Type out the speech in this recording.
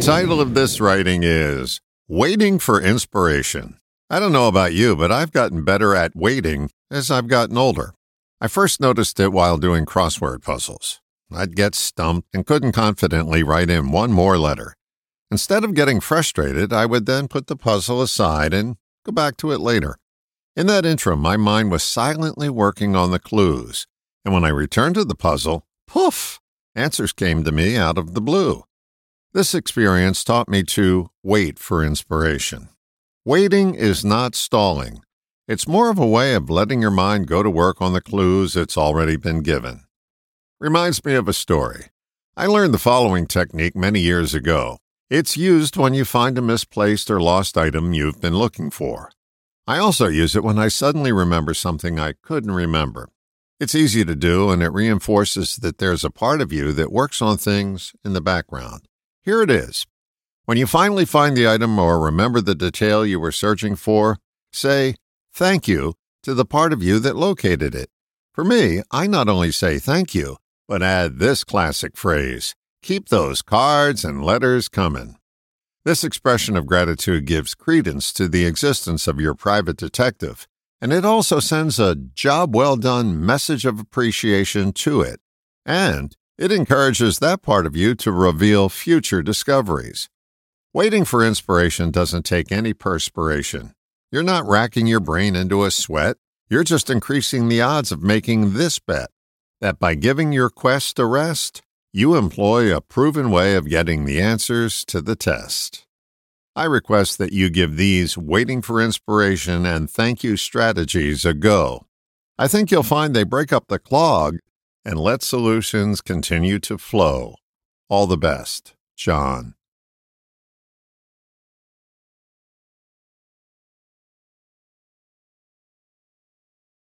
title of this writing is Waiting for Inspiration. I don't know about you, but I've gotten better at waiting as I've gotten older. I first noticed it while doing crossword puzzles. I'd get stumped and couldn't confidently write in one more letter. Instead of getting frustrated, I would then put the puzzle aside and go back to it later. In that interim, my mind was silently working on the clues, and when I returned to the puzzle, poof, answers came to me out of the blue. This experience taught me to wait for inspiration. Waiting is not stalling. It's more of a way of letting your mind go to work on the clues it's already been given. Reminds me of a story. I learned the following technique many years ago. It's used when you find a misplaced or lost item you've been looking for. I also use it when I suddenly remember something I couldn't remember. It's easy to do, and it reinforces that there's a part of you that works on things in the background. Here it is. When you finally find the item or remember the detail you were searching for, say thank you to the part of you that located it. For me, I not only say thank you, but add this classic phrase keep those cards and letters coming. This expression of gratitude gives credence to the existence of your private detective, and it also sends a job well done message of appreciation to it. And it encourages that part of you to reveal future discoveries. Waiting for inspiration doesn't take any perspiration. You're not racking your brain into a sweat. You're just increasing the odds of making this bet that by giving your quest a rest, you employ a proven way of getting the answers to the test. I request that you give these waiting for inspiration and thank you strategies a go. I think you'll find they break up the clog and let solutions continue to flow. All the best, John.